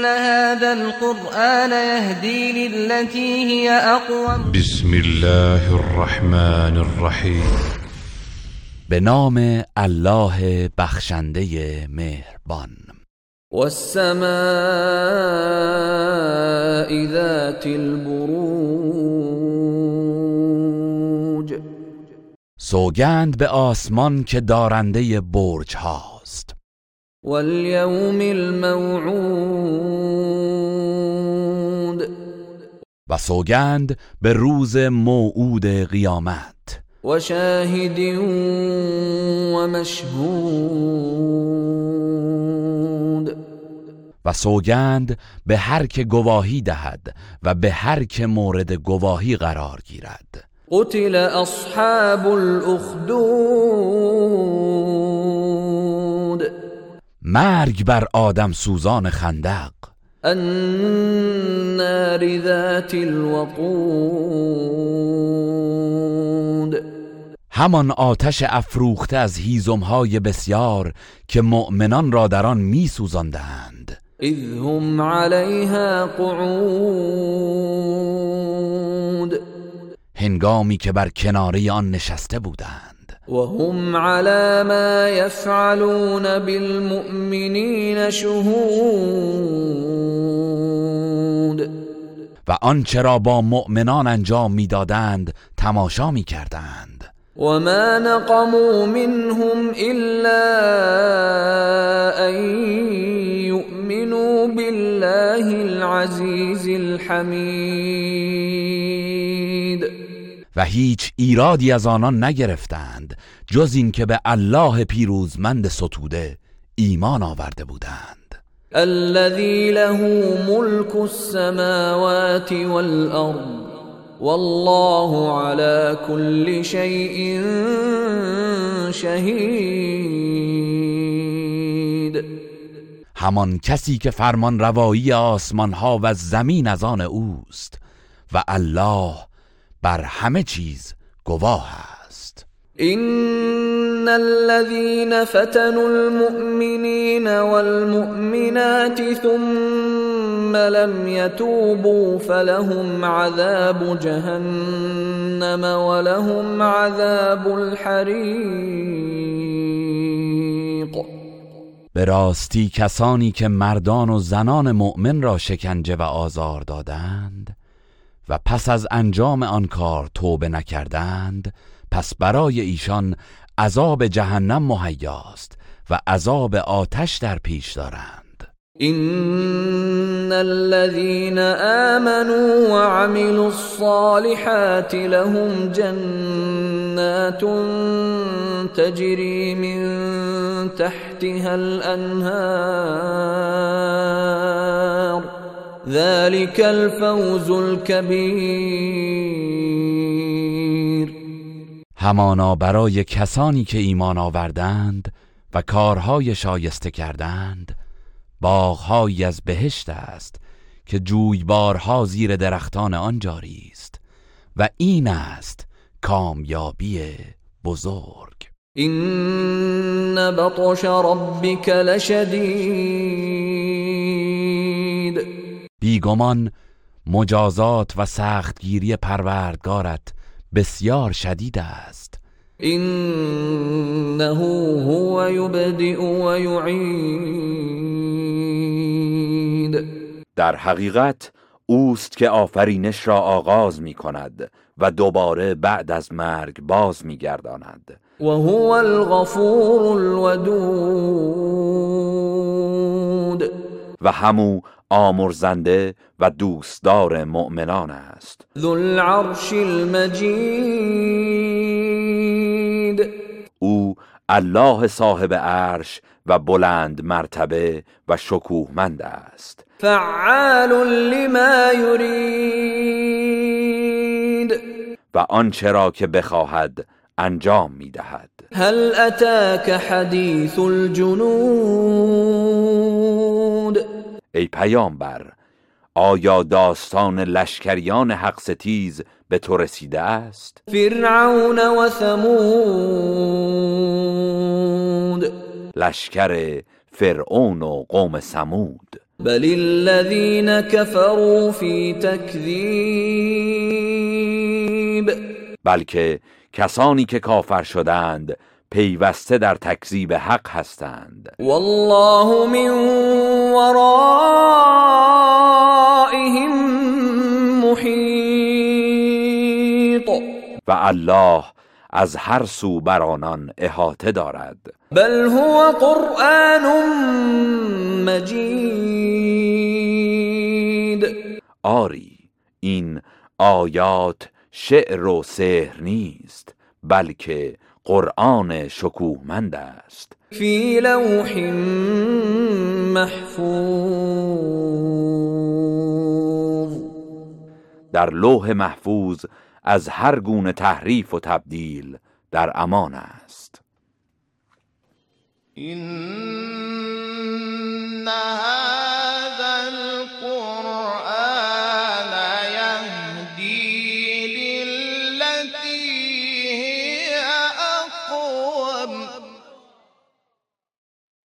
إن هذا القرآن يهدي للتي هي أقوم. بسم الله الرحمن الرحیم به نام الله بخشنده مهربان. والسماء ذات البروج. سوگند به آسمان که دارنده برج هاست. واليوم الموعود. و سوگند به روز موعود قیامت. وشاهد ومشهود و سوگند به هر که گواهی دهد و به هر که مورد گواهی قرار گیرد. قتل اصحاب الاخدود. مرگ بر آدم سوزان خندق. النار ذات الوقود. همان آتش افروخته از هیزمهای بسیار که مؤمنان را در آن میسوزاندند. اذ هم علیها قعود. هنگامی که بر کناره آن نشسته بودند. وهم على ما يفعلون بالمؤمنين شهود. و آنچه را با مؤمنان انجام می‌دادند تماشا می‌کردند. وما نقموا منهم إلا أن يؤمنوا بالله العزيز الحميد و هیچ ایرادی از آنان نگرفتند جز اینکه به الله پیروزمند ستوده ایمان آورده بودند. الذي له ملك السماوات والأرض والله على كل شيء شهید همان کسی که فرمان روایی آسمان ها و زمین از آن اوست و الله بر همه چیز گواه است. إن الذين فتنوا المؤمنين والمؤمنات ثم لم يتوبوا فلهم عذاب جهنم ولهم عذاب الحريق. به راستی کسانی که مردان و زنان مؤمن را شکنجه و آزار دادند و پس از انجام آن کار توبه نکردند پس برای ایشان عذاب جهنم مهیاست و عذاب آتش در پیش دارند. إن الذين آمنوا وعملوا الصالحات لهم جنات تجري من تحتها الأنهار ذلك الفوز الكبير همانا برای کسانی که ایمان آوردند و کارهای شایسته کردند باغهایی از بهشت است که جویبارها زیر درختان آن جاری است و این است کامیابی بزرگ. إن بطش ربك لشدید. بیگمان مجازات و سختگیری پروردگارت بسیار شدید است. إنه هو يبدئ ويعيد در حقیقت اوست که آفرینش را آغاز می کند و دوباره بعد از مرگ باز می گرداند وهو الغفور الودود. و همو آمرزنده و دوستدار مؤمنان است. ذو العرش المجید. او الله صاحب عرش و بلند مرتبه و شکوهمند است. فعال لما يريد. و آنچه را که بخواهد انجام می‌دهد. هل اتاك حديث الجنود؟ ای پیامبر آیا داستان لشکریان حق ستیز به تو رسیده است؟ فرعون و ثمود. لشکر فرعون و قوم سمود بل الذين كفروا في تكذيب. بلکه کسانی که کافر شدند پیوسته در تکذیب حق هستند. والله من ورائهم محيط و الله از هر سو بر آنان احاطه دارد. بل هو قرآن مجید. آری این آیات شعر و سحر نیست بلکه قرآن شکوهمند است. في لوح محفوظ. در لوح محفوظ از هر گونه تحریف و تبدیل در امان است. إنها